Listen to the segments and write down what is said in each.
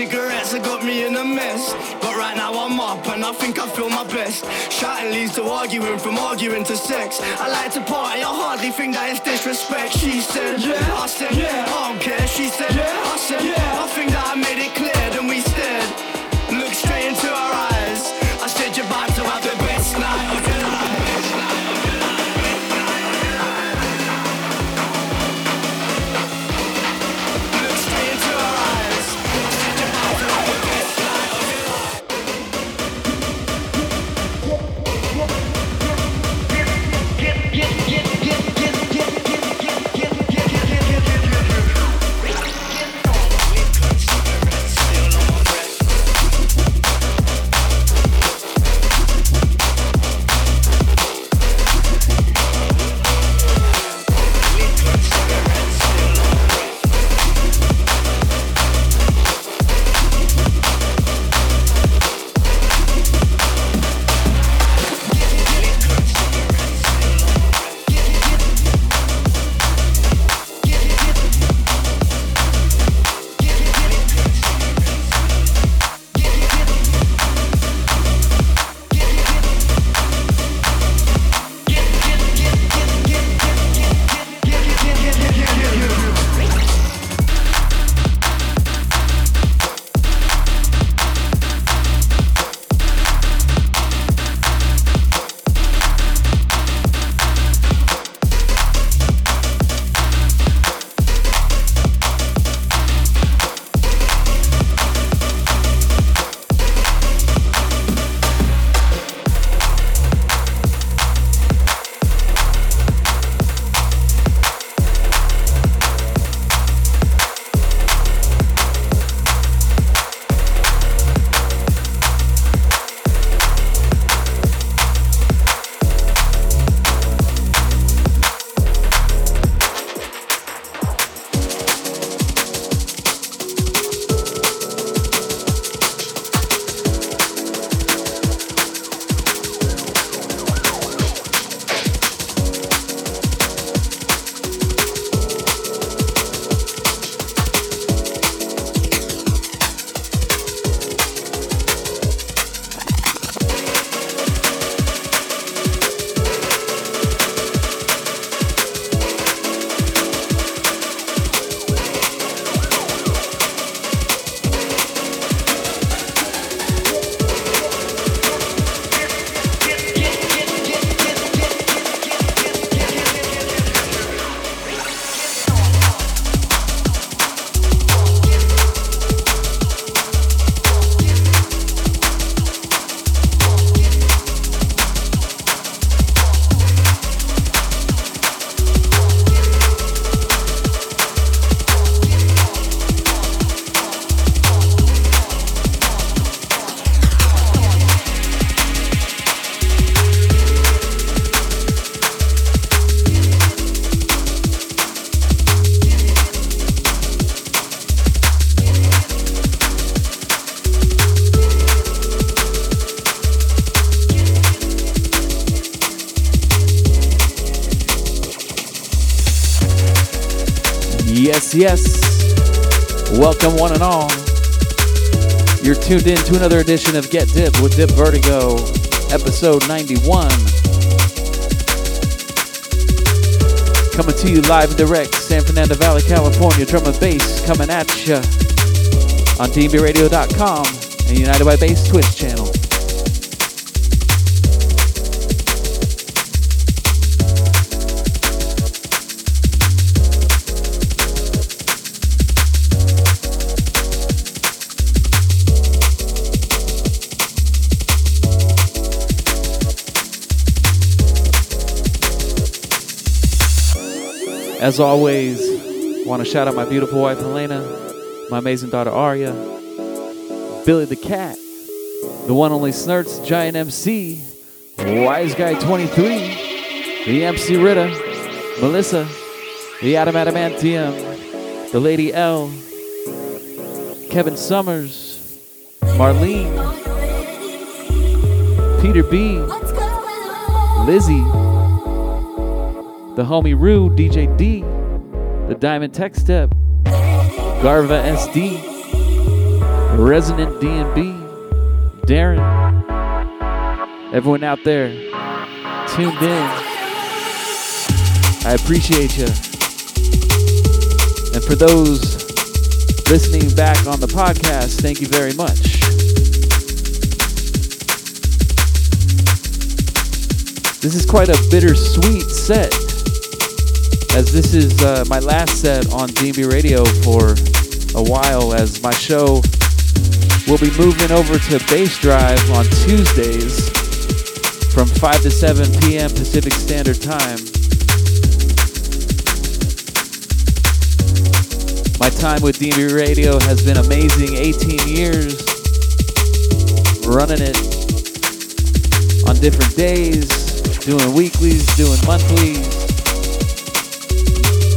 cigarettes have got me in a mess. But right now I'm up and I think I feel my best. Shouting leads to arguing, from arguing to sex. I like to party, I hardly think that is disrespect. She said, Yeah, I said, Yeah, I don't care. She said, Yeah, I said, Yeah, I think that I made it clear. Yes. Welcome, one and all. You're tuned in to another edition of Get Dip with Dip Vertigo, episode 91. Coming to you live and direct, San Fernando Valley, California. Drum and bass coming at ya on dnbradio.com and United by Bass Twitch channel. As always, want to shout out my beautiful wife Helena, my amazing daughter Aria, Billy the Cat, the one only Snurts, Giant MC, Wise Guy 23, the MC Ritter, Melissa, the Adam Adamantium, the Lady L, Kevin Summers, Marlene, Peter B, Lizzie, the homie Rue, DJ D, the Diamond Tech Step, Garva SD, Resonant DNB, Darren, everyone out there tuned in. I appreciate you. And for those listening back on the podcast, thank you very much. This is quite a bittersweet set, as this is uh, my last set on DNB Radio for a while, as my show will be moving over to Bass Drive on Tuesdays from 5 to 7 p.m. Pacific Standard Time. My time with DNB Radio has been amazing 18 years, running it on different days doing weeklies, doing monthlies,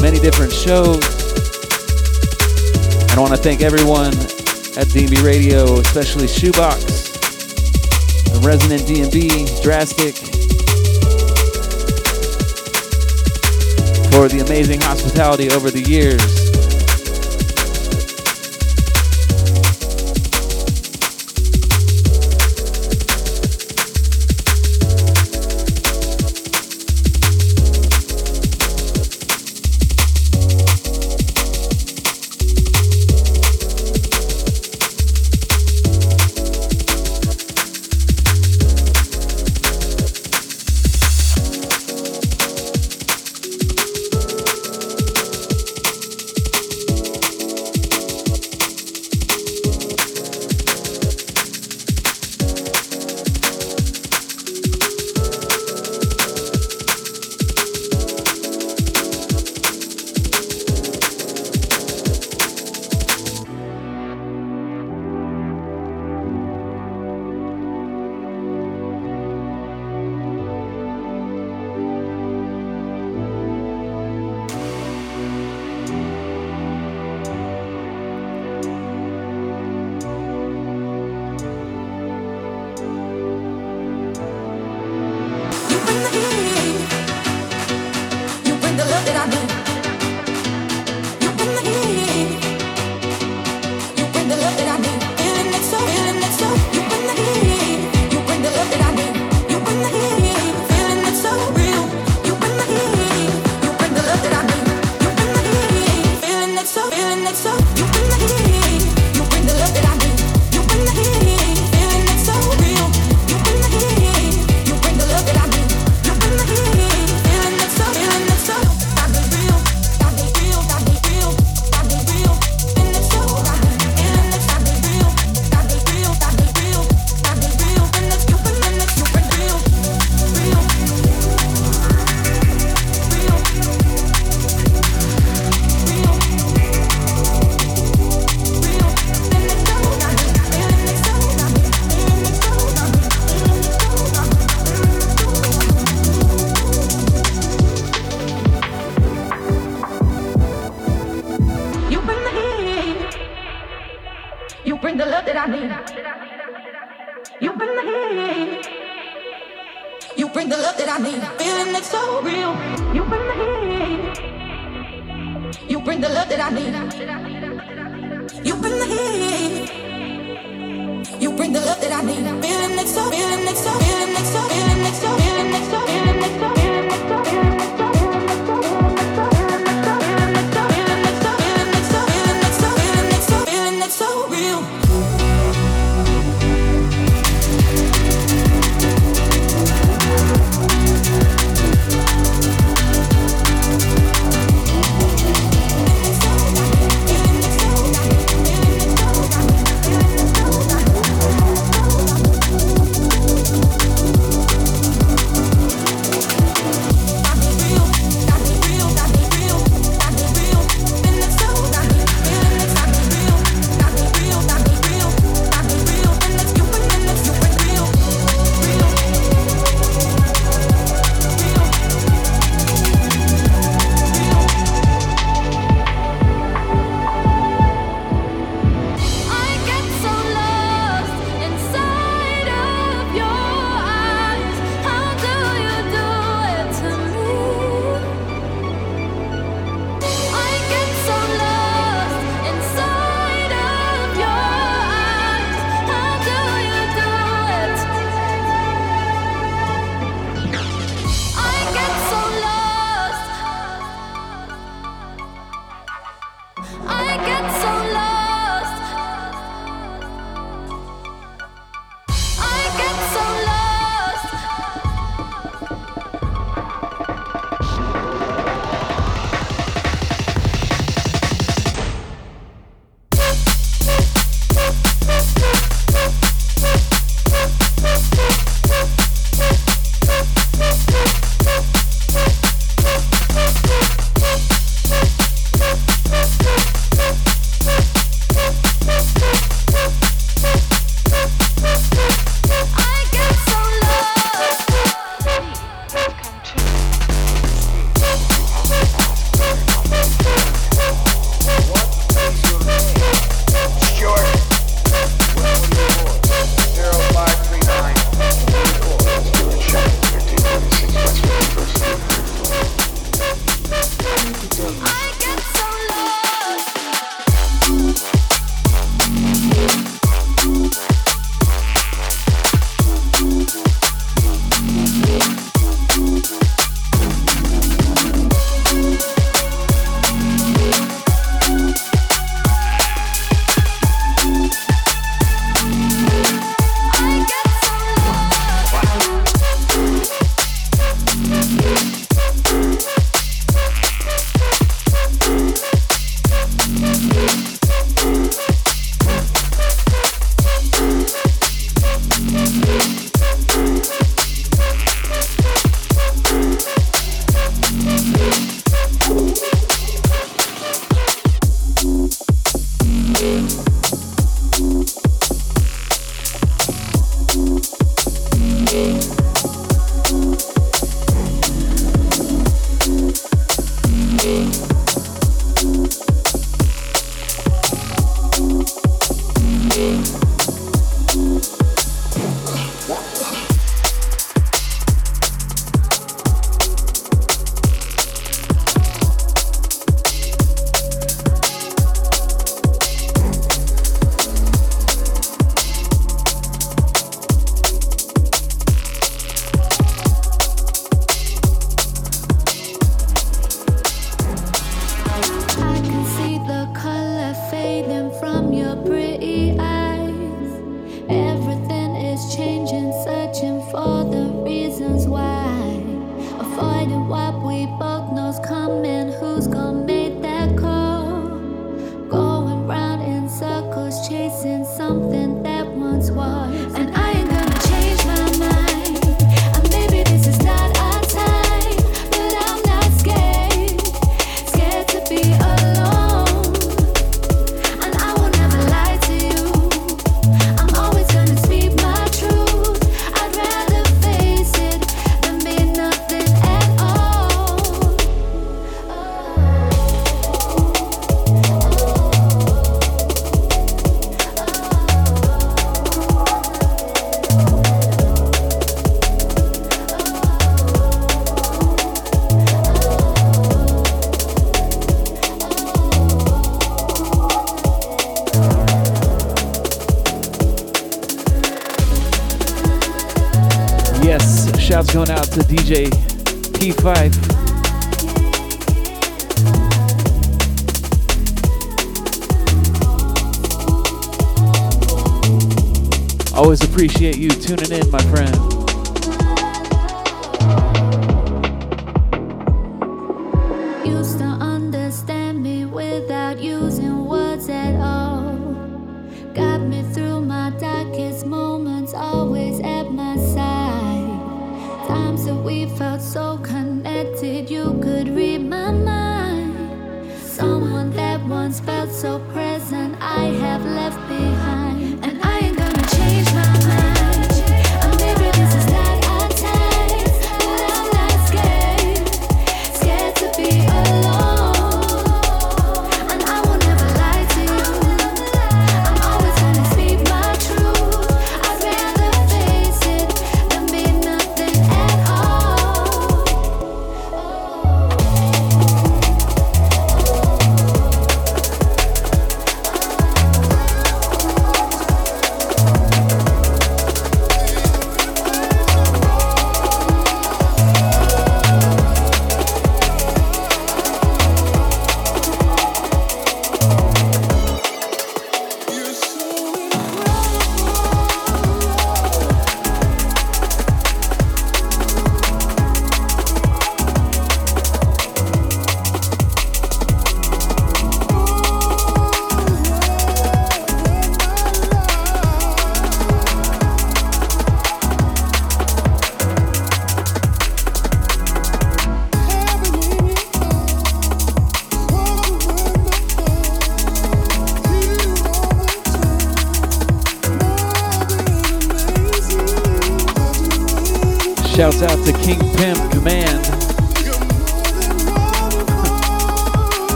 many different shows. And I want to thank everyone at DNB Radio, especially Shoebox, the Resonant DNB, Drastic, for the amazing hospitality over the years.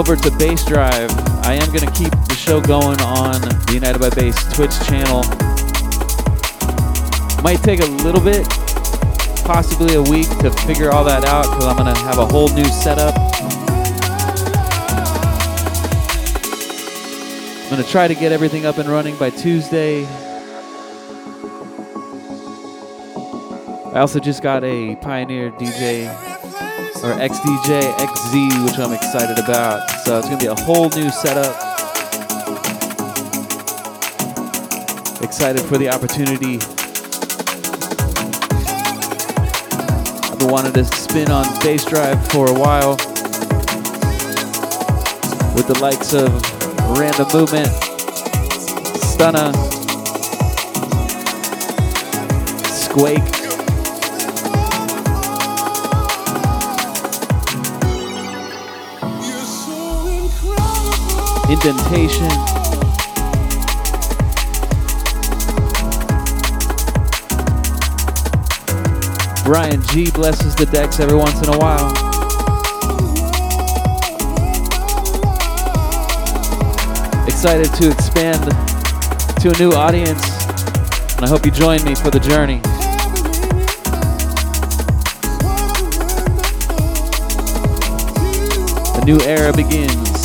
Over to Bass Drive, I am going to keep the show going on the United by Bass Twitch channel. Might take a little bit, possibly a week to figure all that out because I'm going to have a whole new setup. I'm going to try to get everything up and running by Tuesday. I also just got a Pioneer DJ or XDJ XZ, which I'm excited about. So it's gonna be a whole new setup. Excited for the opportunity. I've been wanting to spin on bass drive for a while with the likes of Random Movement, Stunna, Squake. Indentation. Brian G blesses the decks every once in a while. Excited to expand to a new audience, and I hope you join me for the journey. A new era begins.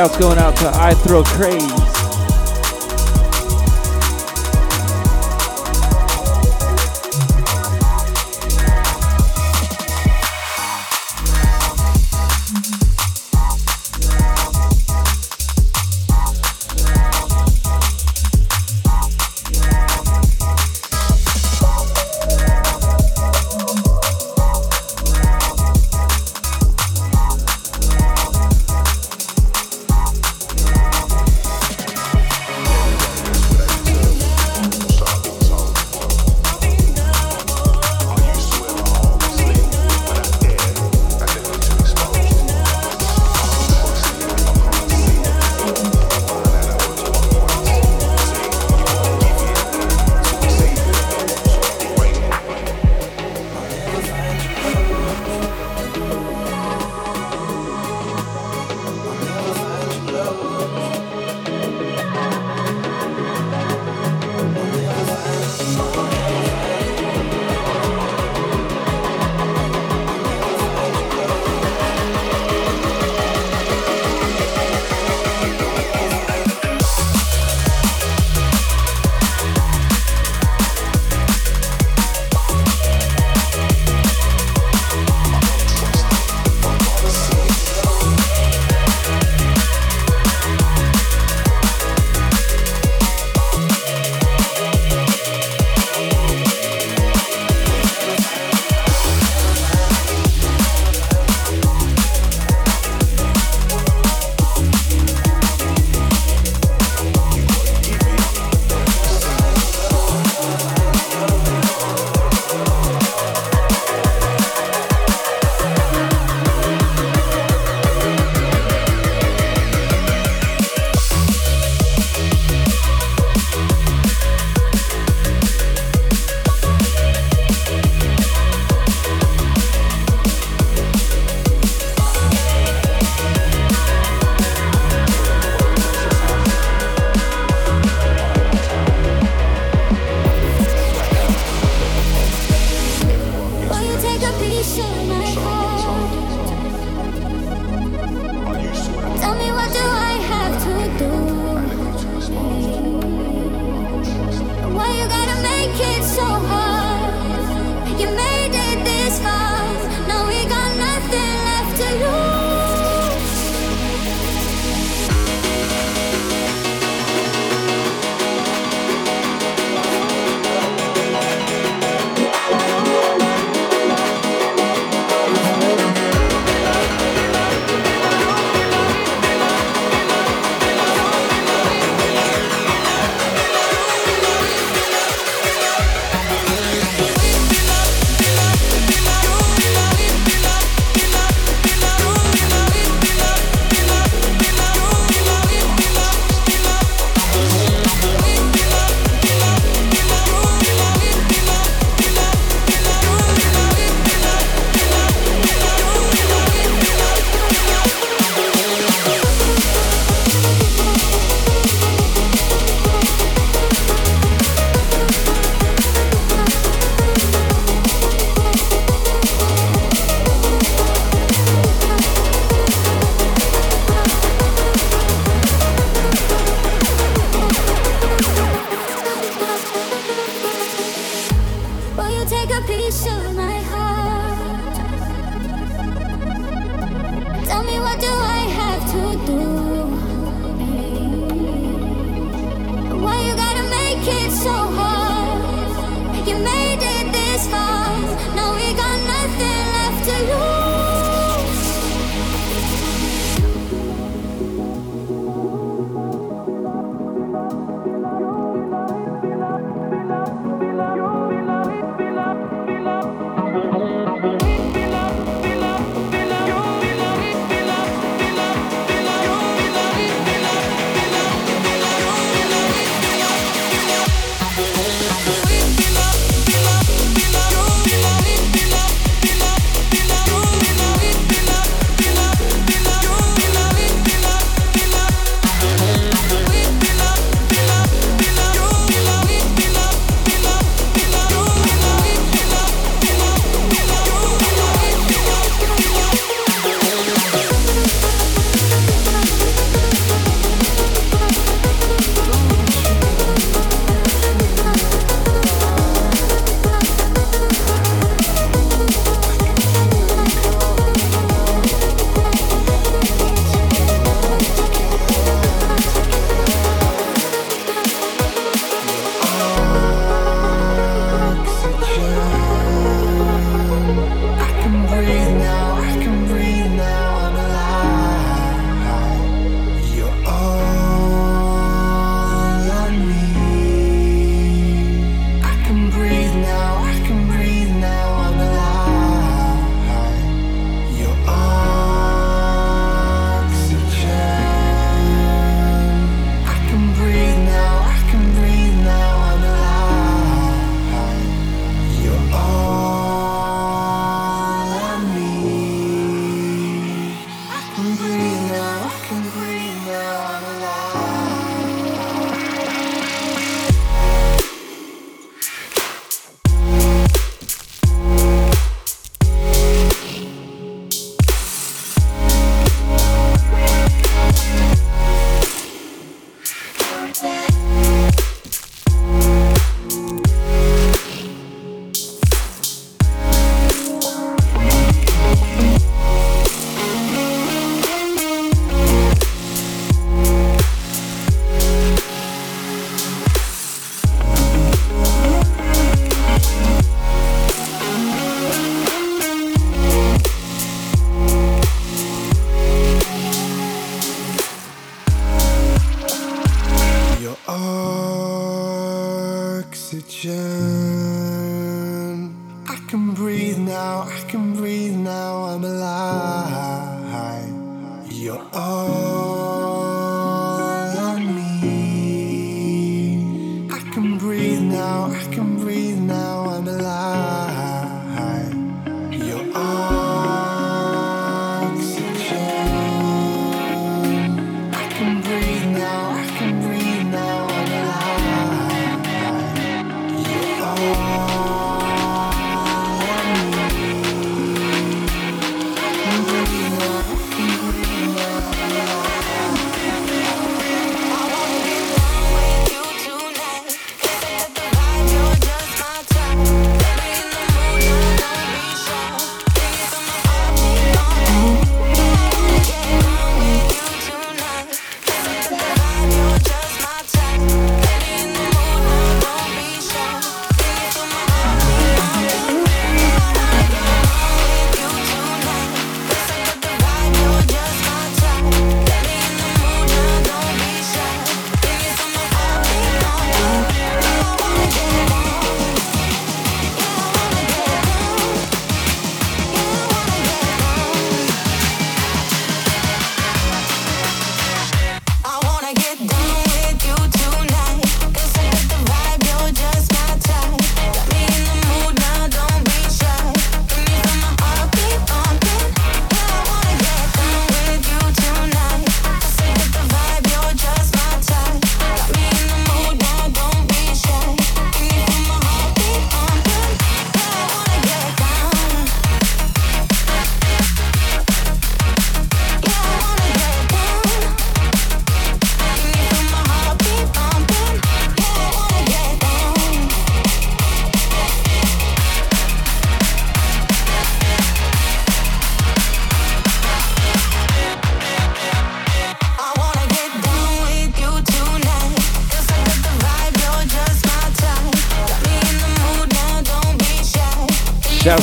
Shouts going out to I Throw Craze.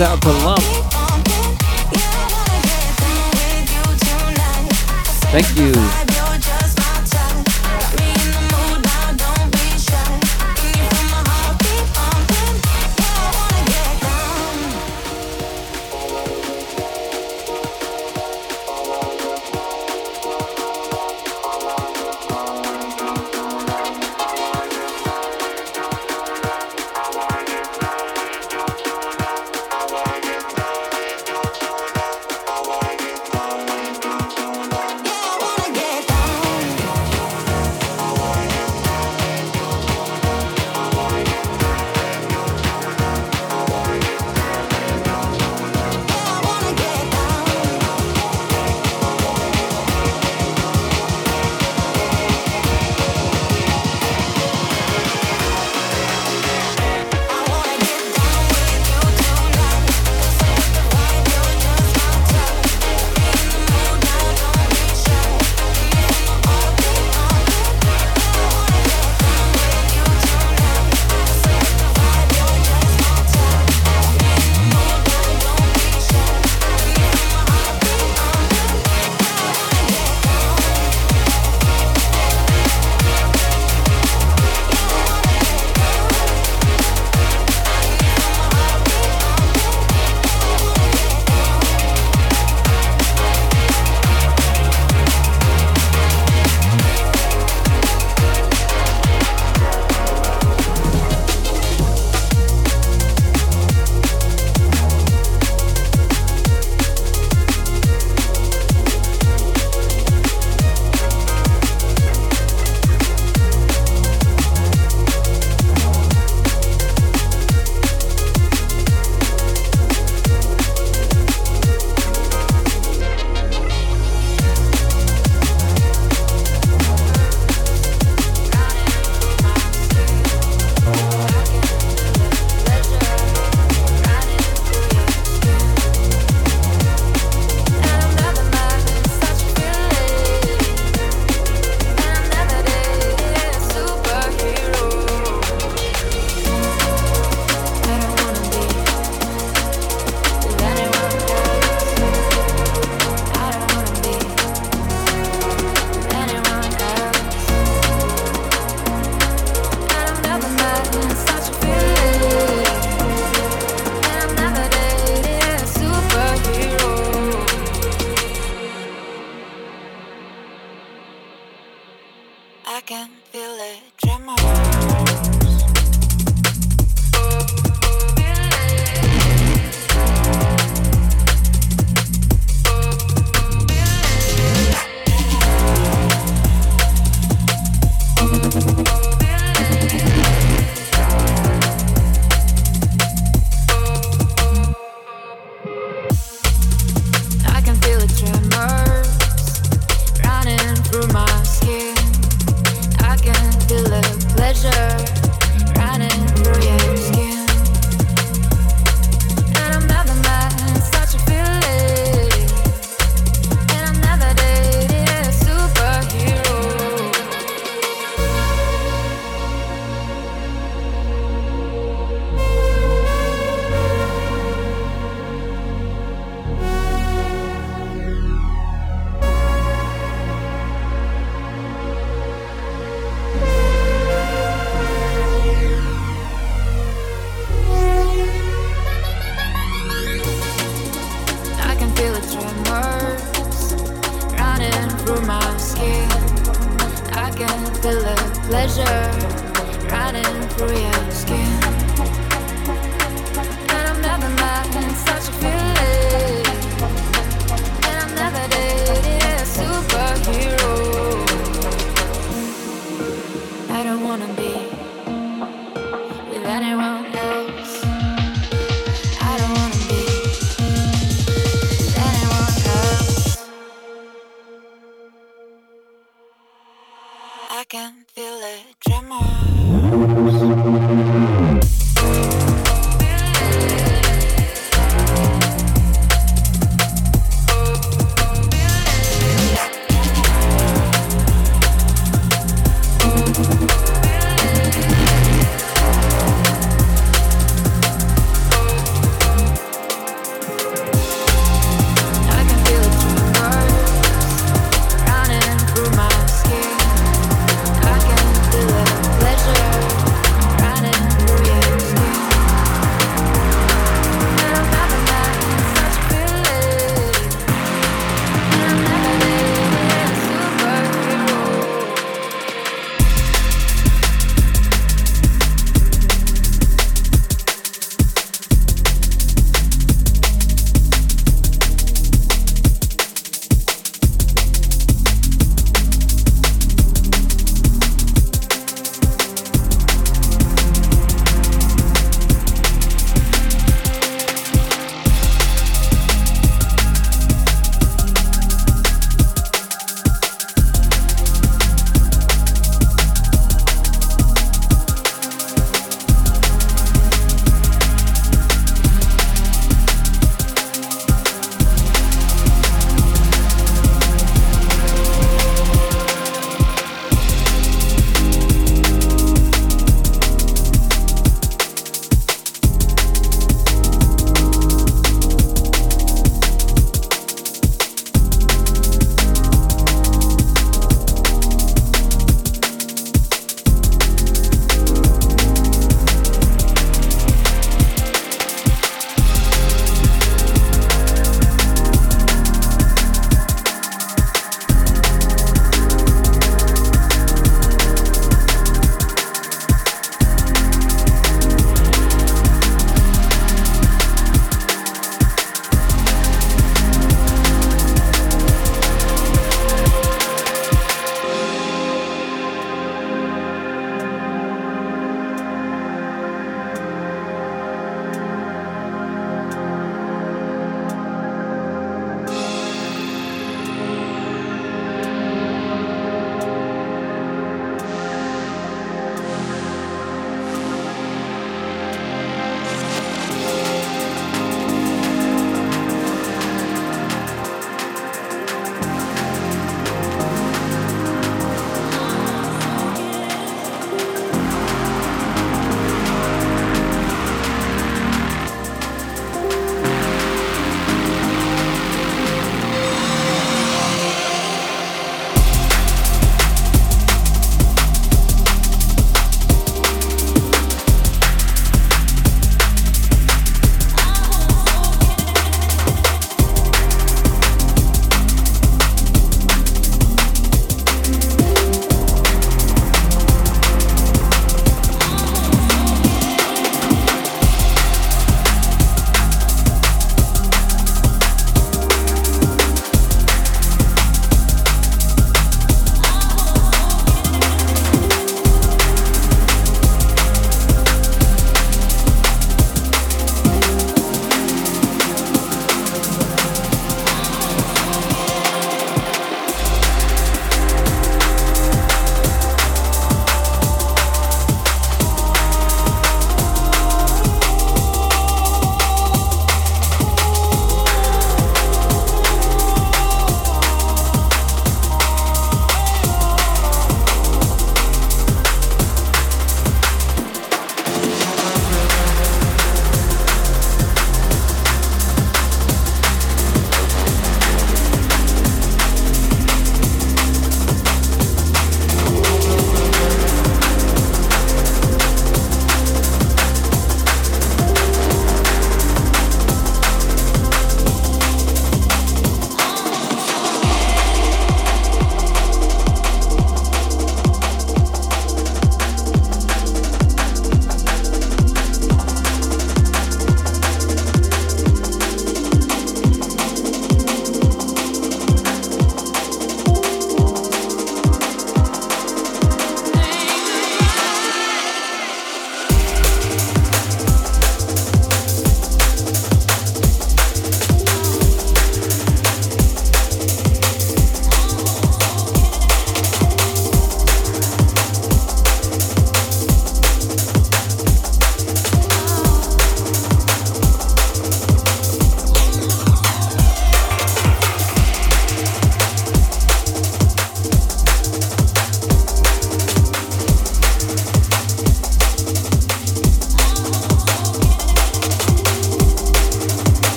Out to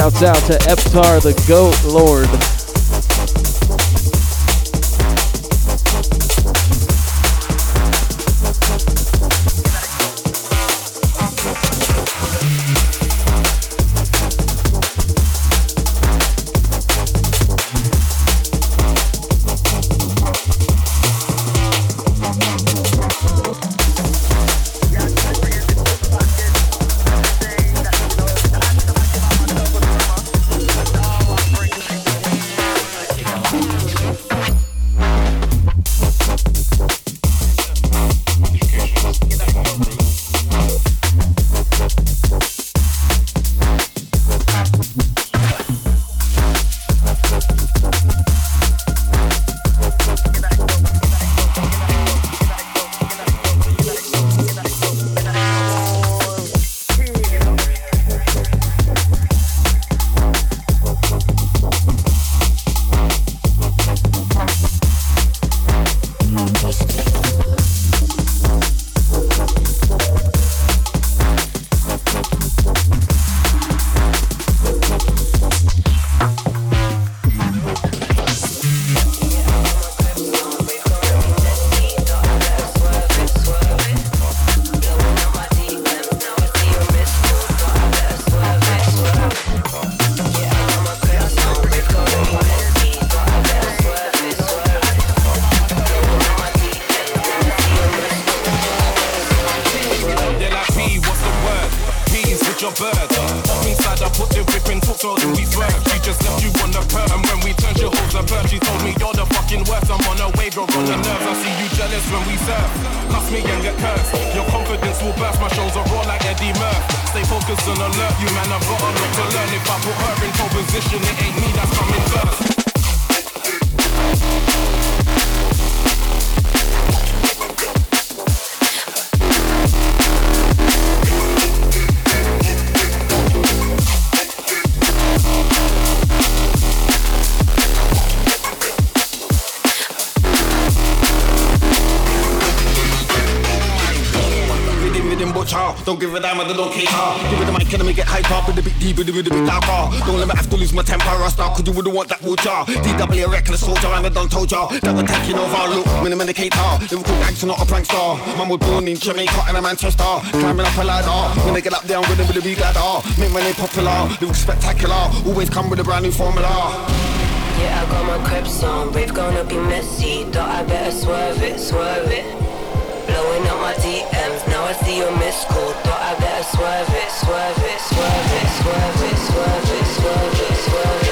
Shouts out to Eptar the Goat Lord. Give a damn, I don't care. Give it the mic and I get hype up with the bit deeper, with the bit darker. Don't let me have to lose my temper, I start, cause you wouldn't want that wood jar. DW a reckless soldier, and I done told ya that we're taking over. Look, minimum indicator. Liverpool gangster, not a prankster. Man was born in Jamaica and a Manchester. Climbing up a ladder. When they get up there, I'm with them with a big ladder. Make money popular, look spectacular. Always come with a brand new formula. Yeah, I got my creps on, rave gonna be messy. Thought I better swerve it, swerve it. See your missed call. Thought I better swerve it, swerve it, swerve it, swerve it, swerve it, swerve it, swerve it,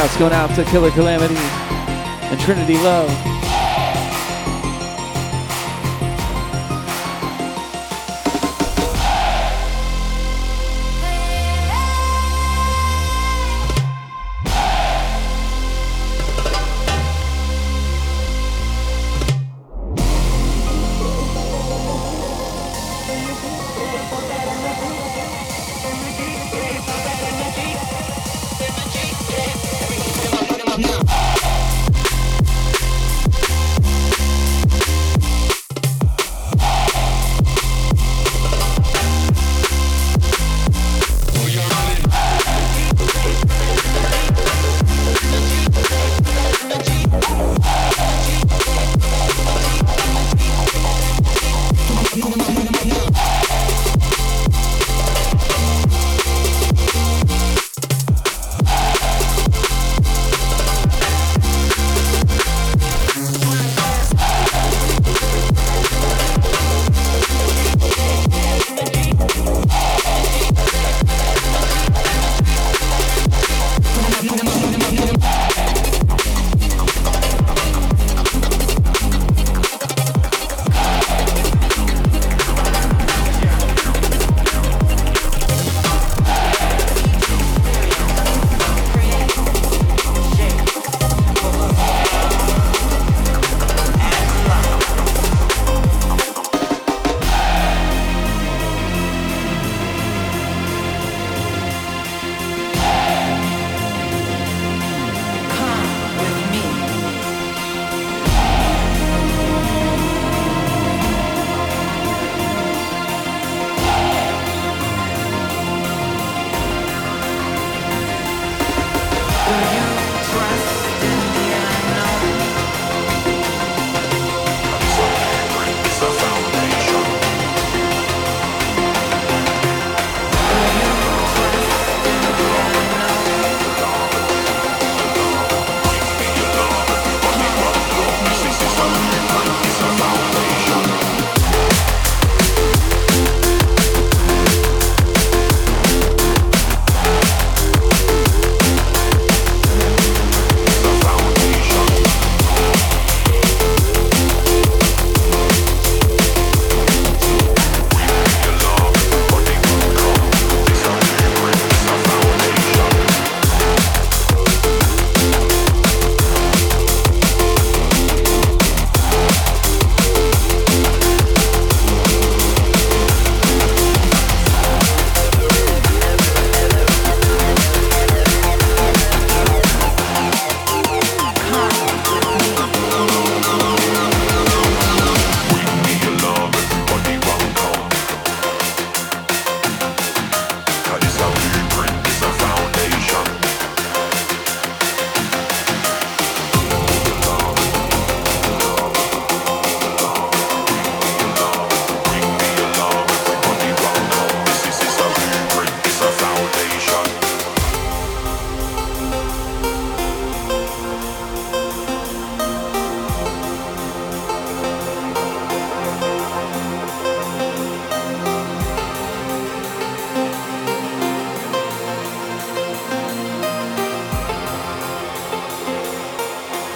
Shouts going out to Killer Calamity and Trinity Love.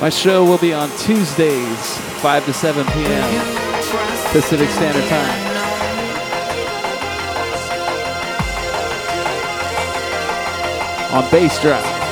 My show will be on Tuesdays, 5 to 7 p.m. Pacific Standard Time. On Bass Drive.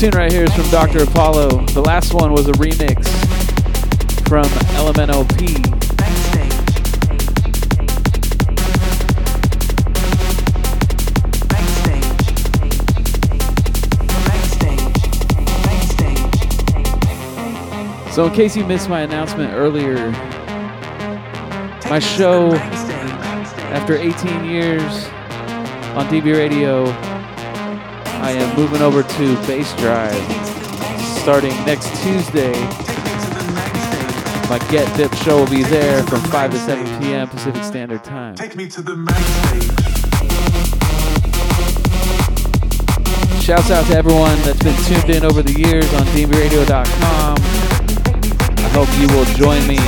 Tune right here is from Dr. Apollo. The last one was a remix from LMNOP. So, in case you missed my announcement earlier, my show, after 18 years on DNB Radio, I am moving over to Bass Drive starting next Tuesday. My Get Dipped show will be there from 5 to 7 p.m. Pacific Standard Time. Take me to the. Shouts out to everyone that's been tuned in over the years on dnbradio.com. I hope you will join me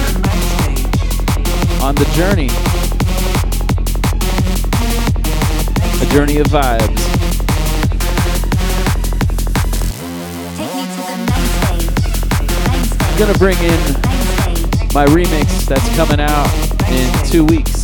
on the journey. A journey of vibes. Gonna bring in my remix that's coming out in two weeks.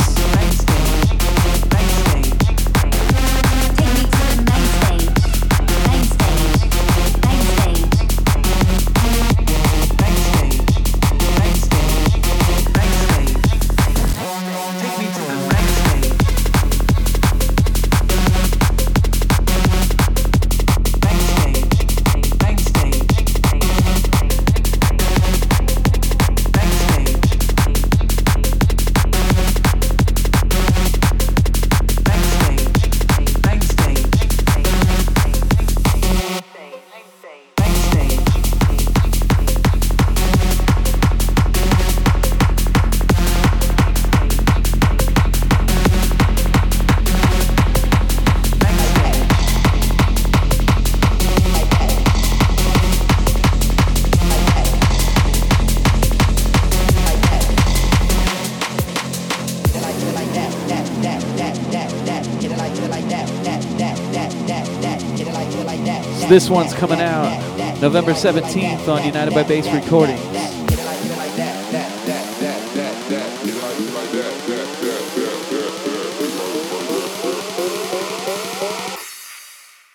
This one's coming out November 17th on United by Bass Recordings.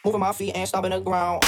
Moving my feet and stomping the ground.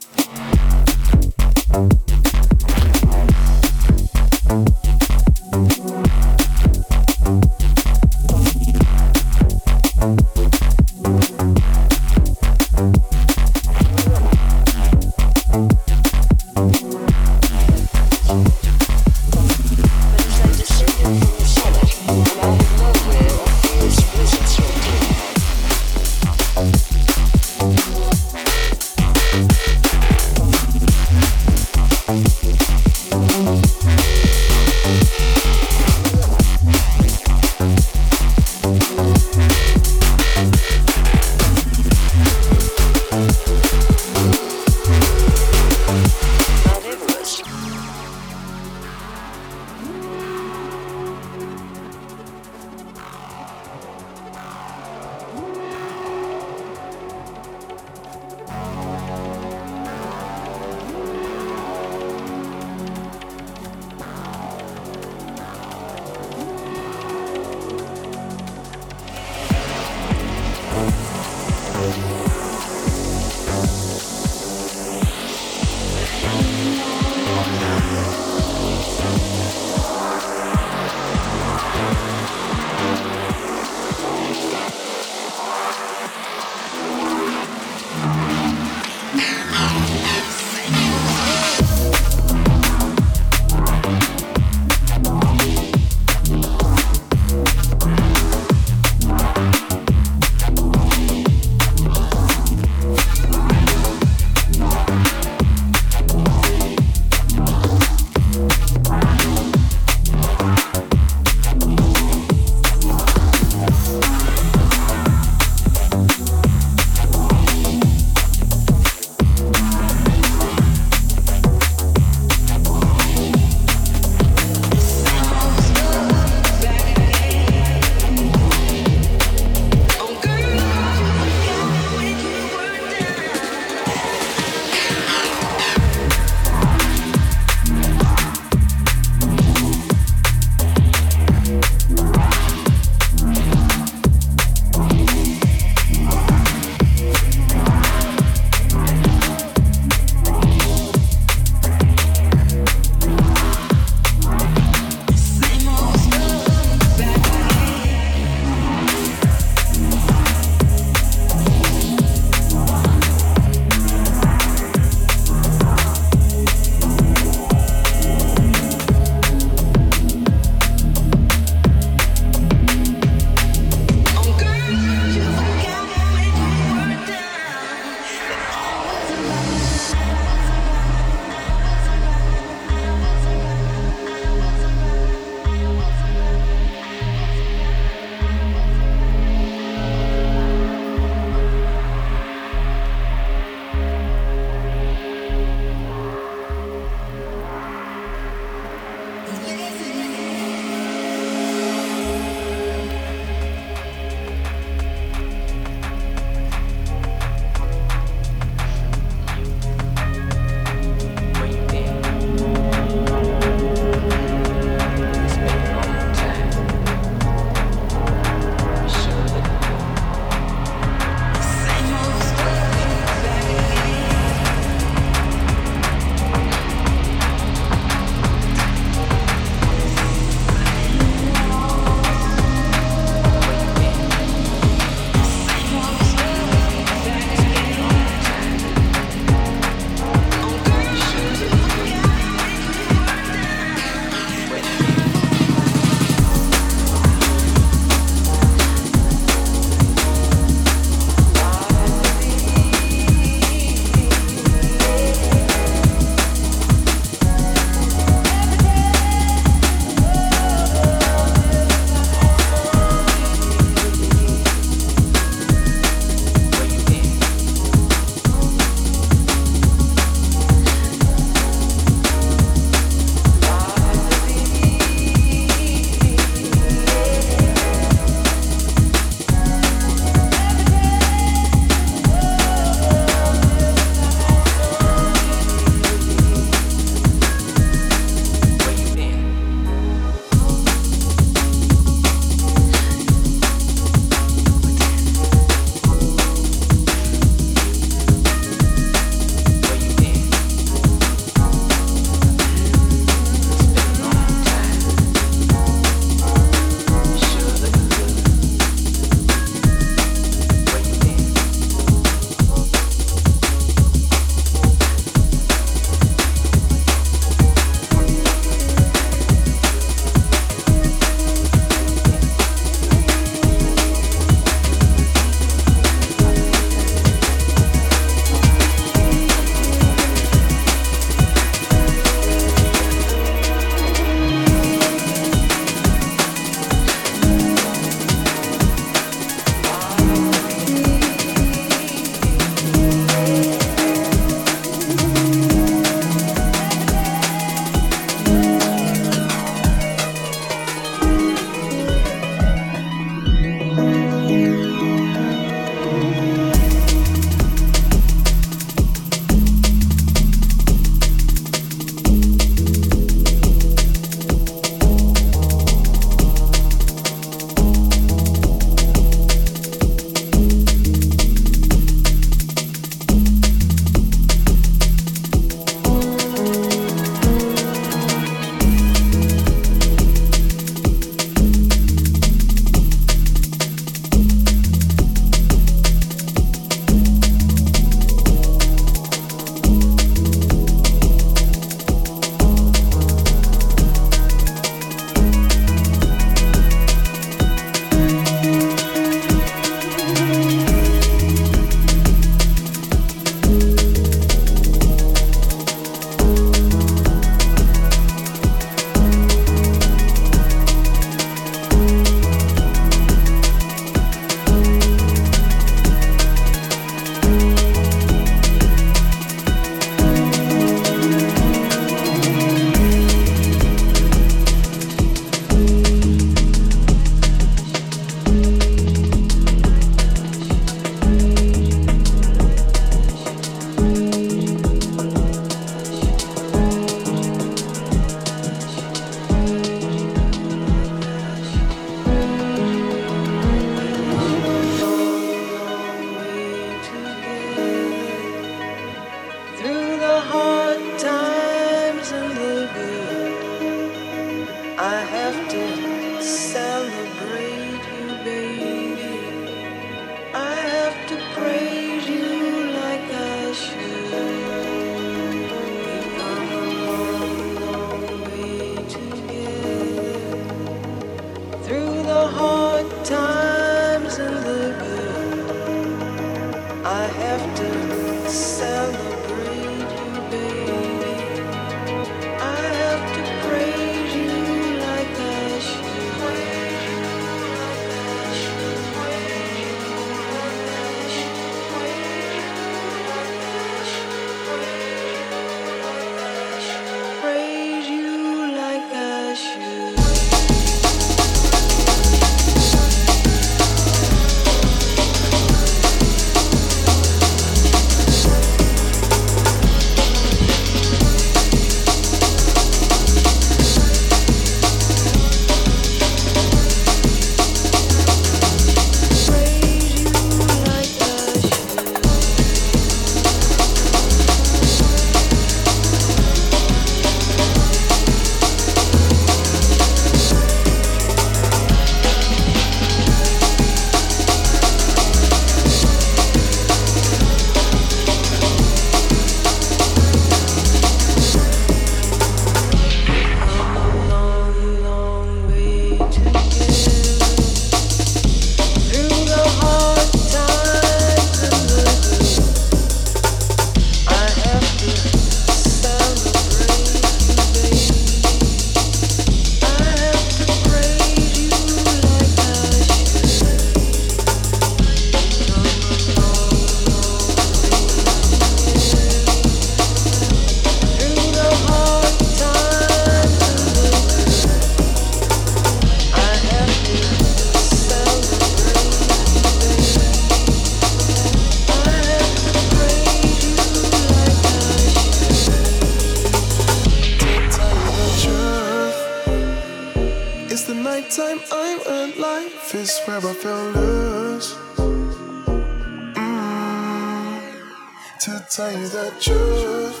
to tell you the truth.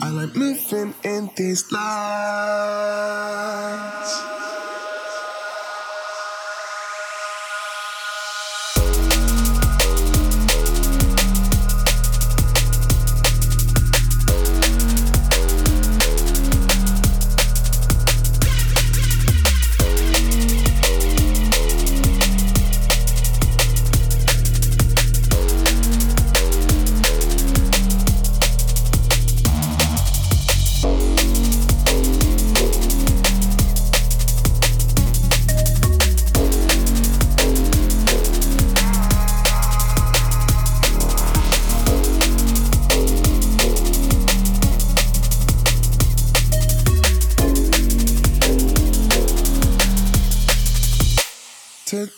I like living in these lights.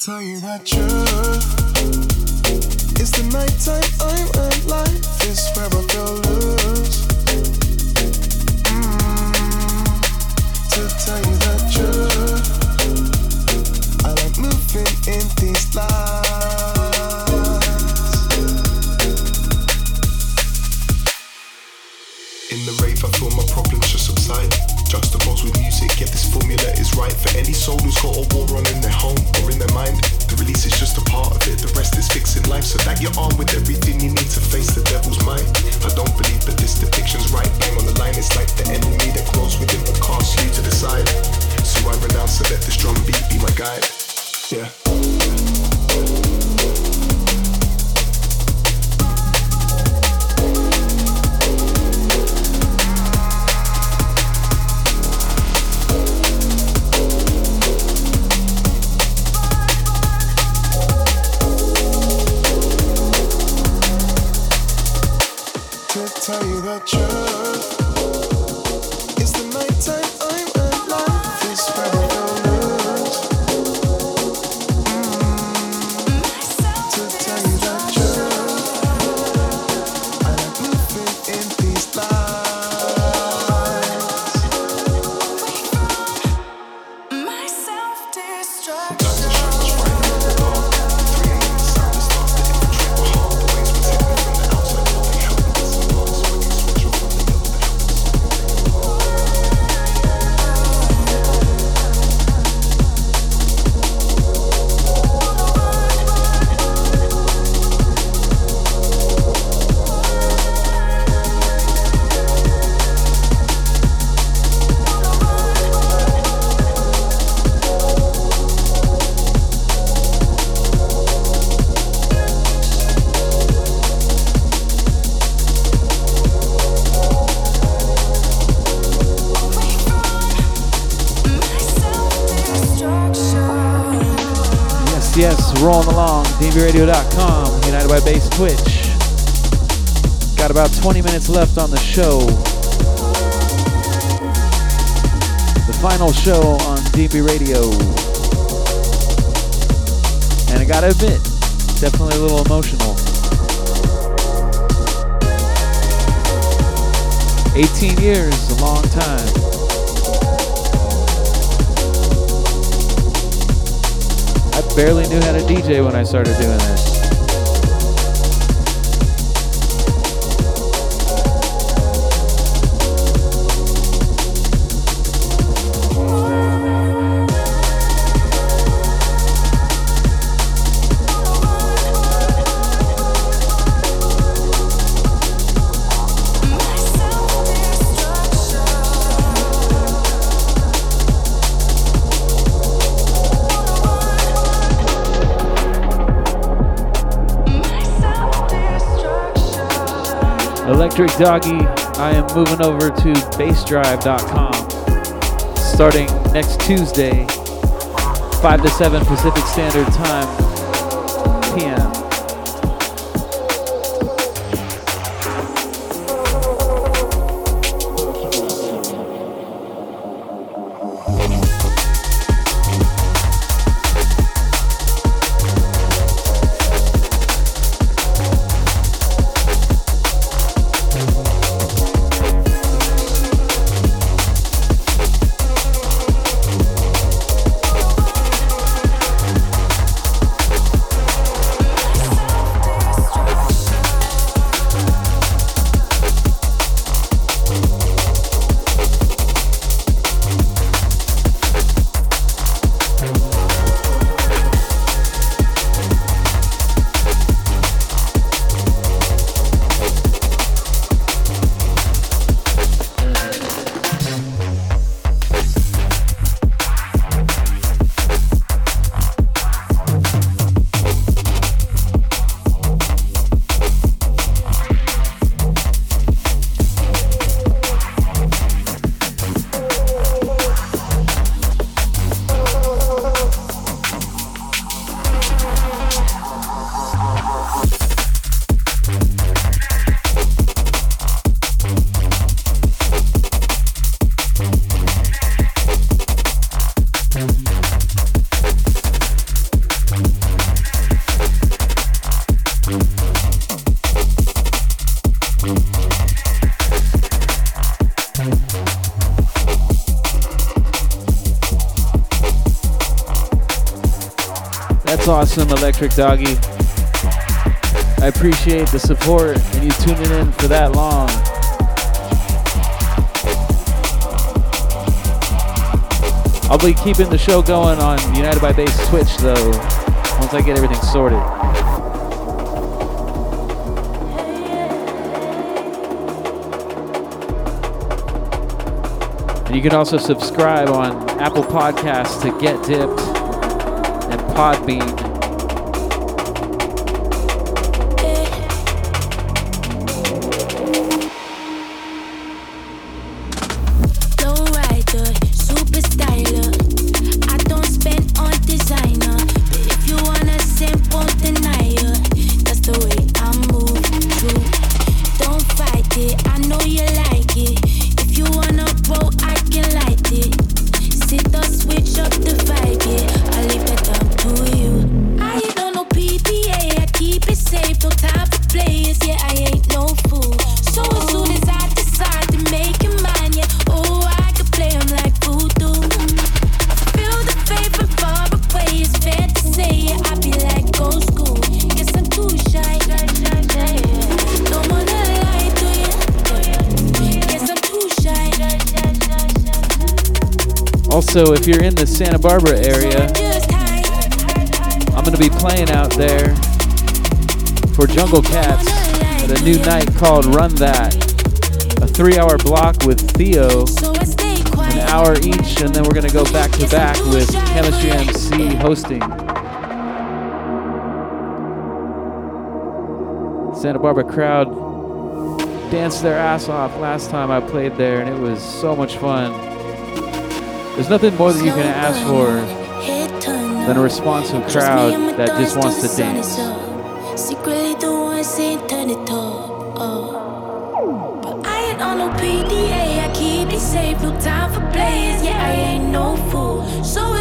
tell you that truth. It's the night time I'm alive. It's where I feel loose. Mm, to tell you the truth, I like moving in these lights. In the rave, I feel my problems just subside. Juxtaposed with music, yet this formula is right for any soul who's got a war on in their home mind. The release is just a part of it, the rest is fixing life so that you're armed with everything you need to face the devil's might. I don't believe that this depiction's right. Bang on the line, it's like the enemy that grows within but cast you to the side. So I renounce and let this drum beat be my guide. Yeah. Along. dnbradio.com, United by Bass Twitch. Got about 20 minutes left on the show. The final show on DNB Radio. And I gotta admit, definitely a little emotional. 18 years, a long time. Barely knew how to DJ when I started doing this. Electric Doggy, I am moving over to bassdrive.com starting next Tuesday, 5 to 7 Pacific Standard Time, PM. Doggy. I appreciate the support and you tuning in for that long. I'll be keeping the show going on United by Bass Twitch though, once I get everything sorted. And you can also subscribe on Apple Podcasts to Get Dipped and Podbean. Also, if you're in the Santa Barbara area, I'm going to be playing out there for Jungle Cats at a new night called Run That. A three hour block with Theo, an hour each, and then we're going to go back to back with Chemistry MC hosting. Santa Barbara crowd danced their ass off last time I played there, and it was so much fun. There's nothing more that you can ask for than a responsive crowd that just wants to dance.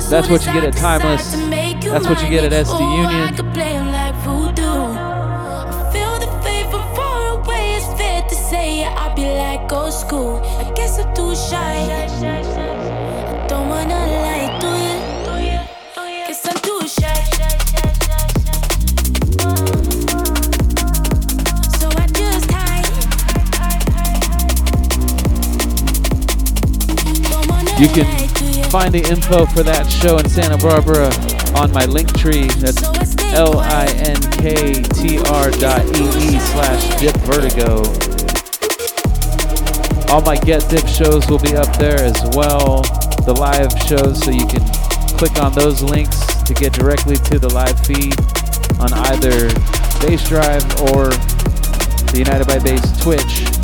That's what you get at Timeless. That's what you get at SD Union. I guess I'm too shy. You can find the info for that show in Santa Barbara on my link tree. That's linktr dot E E slash dip vertigo. All my Get Dipped shows will be up there as well. The live shows, so you can click on those links to get directly to the live feed on either Bass Drive or the United by Bass Twitch.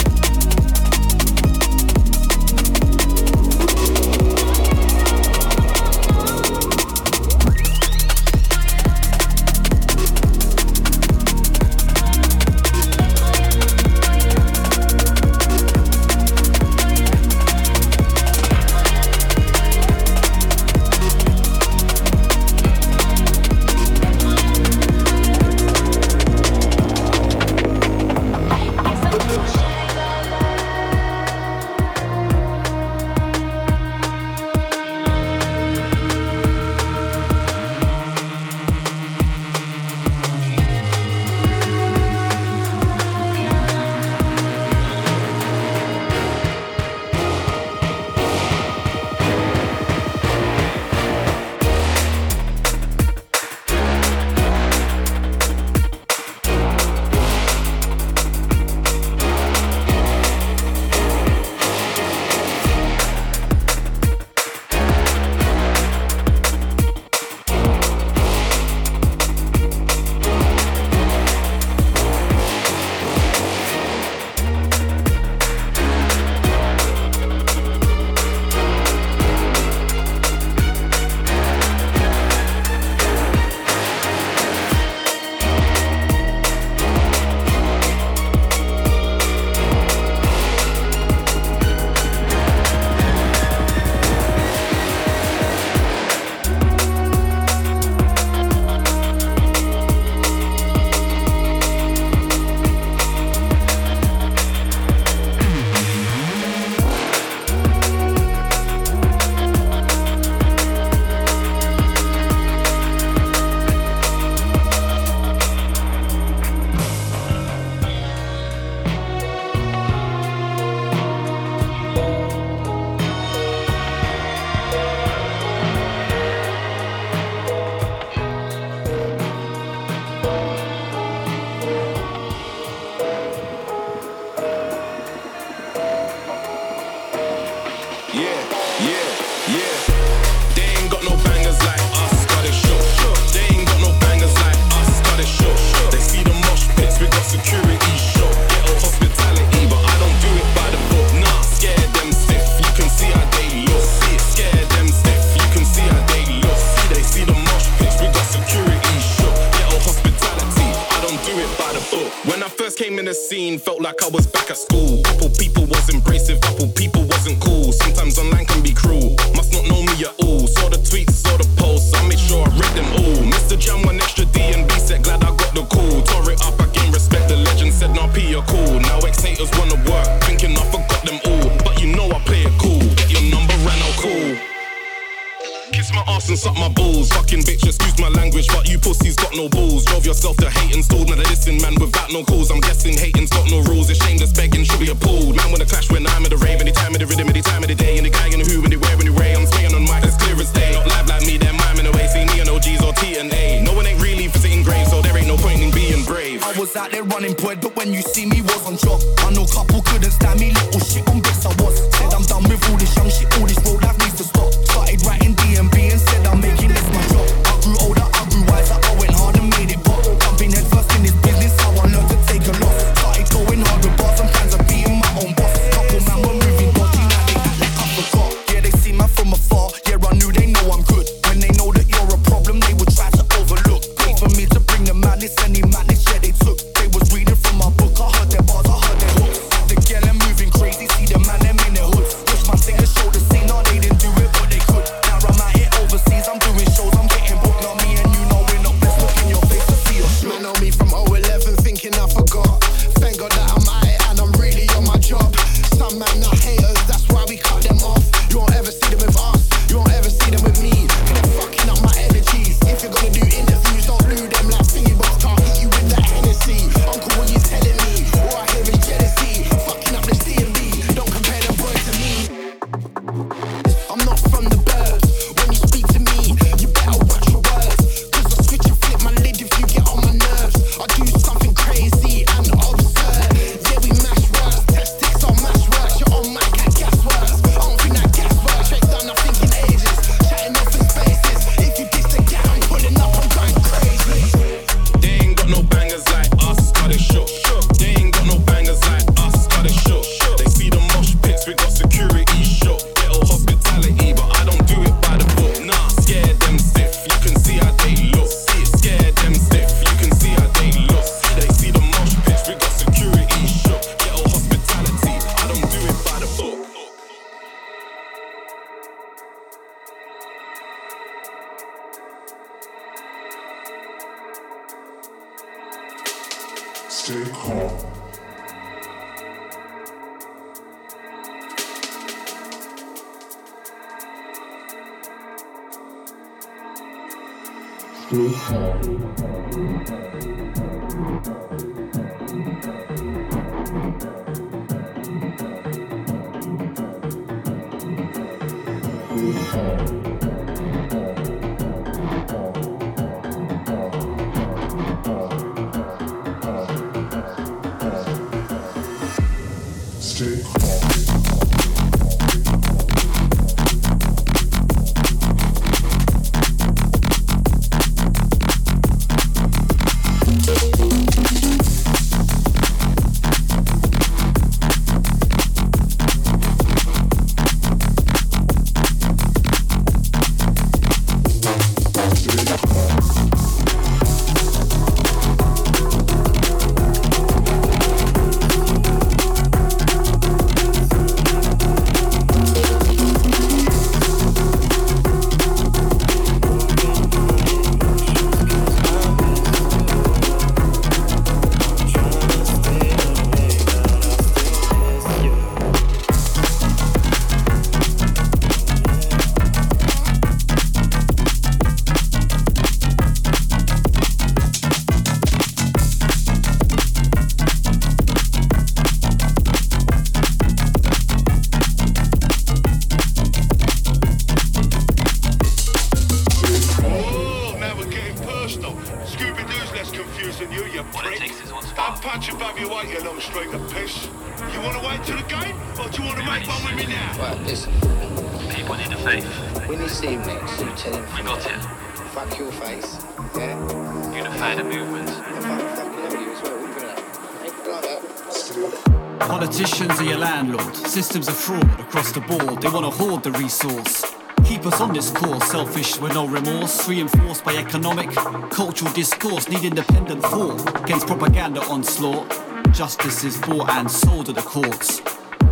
Remorse, reinforced by economic, cultural discourse, need independent thought against propaganda onslaught. Justice is bought and sold at the courts.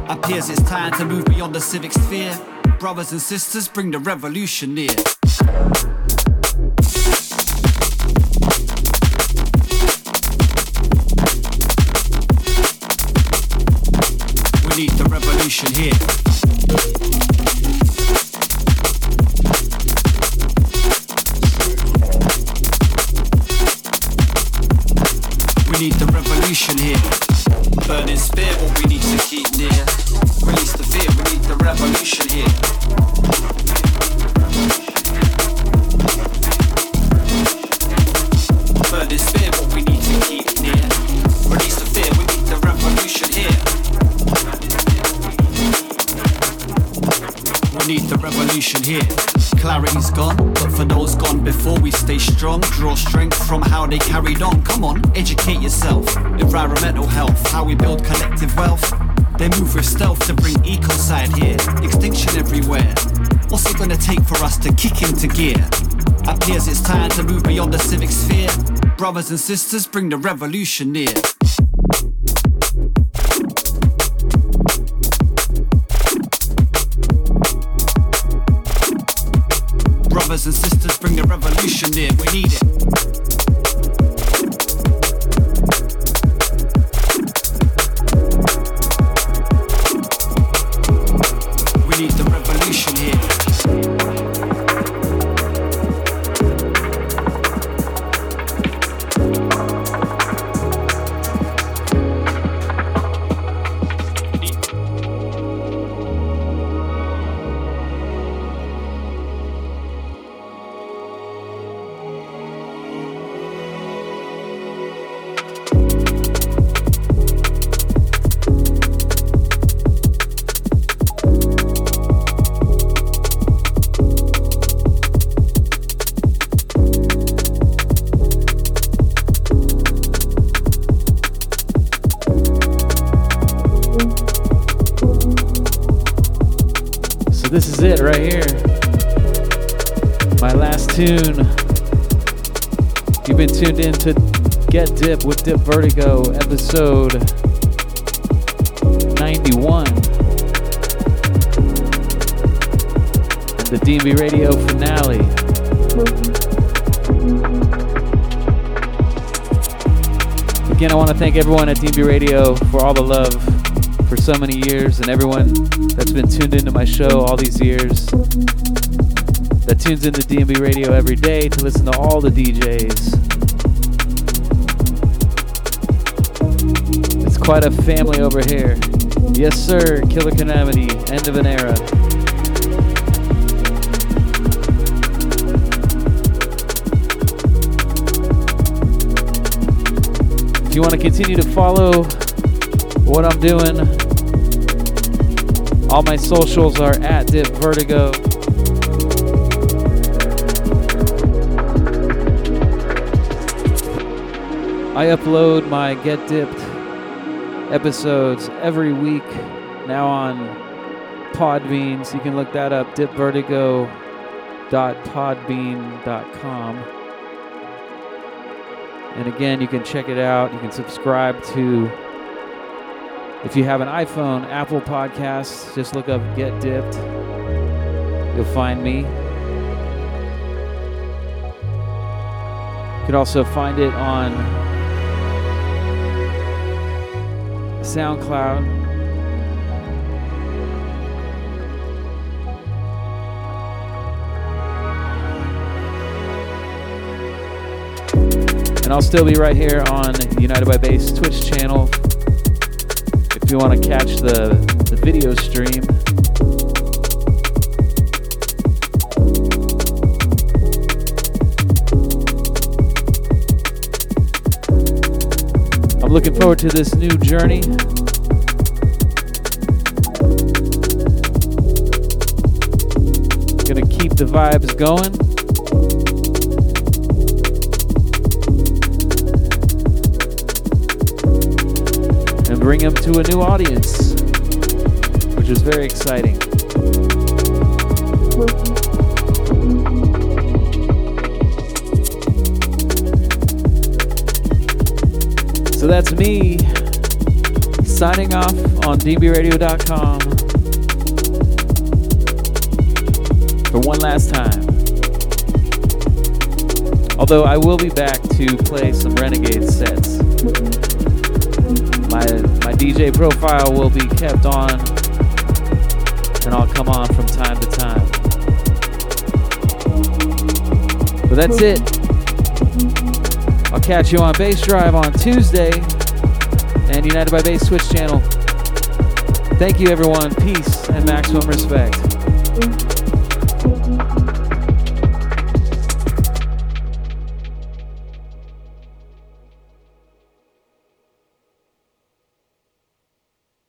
Appears it's time to move beyond the civic sphere. Brothers and sisters, bring the revolution near. We need the revolution here. Here. Clarity's gone, but for those gone before, we stay strong. Draw strength from how they carried on. Come on, educate yourself. Environmental health, how we build collective wealth. They move with stealth to bring ecocide here. Extinction everywhere. What's it gonna take for us to kick into gear? Appears it's time to move beyond the civic sphere. Brothers and sisters, bring the revolution near. We need it. Tune. You've been tuned in to Get Dipped with Dip Vertigo, episode 91. And the DNB Radio finale. Again, I want to thank everyone at DNB Radio for all the love so many years and everyone that's been tuned into my show all these years. That tunes into DNB Radio every day to listen to all the DJs. It's quite a family over here. Yes, sir, Killer Calamity, end of an era. If you want to continue to follow what I'm doing, all my socials are at Dip Vertigo. I upload my Get Dipped episodes every week now on Podbean, so you can look that up, dipvertigo.podbean.com. And again, you can check it out. You can subscribe to, if you have an iPhone, Apple Podcasts, just look up Get Dipped. You'll find me. You can also find it on SoundCloud. And I'll still be right here on United by Bass Twitch channel if you want to catch the, the video stream. I'm looking forward to this new journey. Gonna keep the vibes going. Bring them to a new audience, which is very exciting. So that's me signing off on dnbradio.com for one last time. Although I will be back to play some Renegade sets. My DJ profile will be kept on and I'll come on from time to time. But that's it. I'll catch you on Bass Drive on Tuesday and United by Bass Twitch channel. Thank you, everyone. Peace and maximum respect.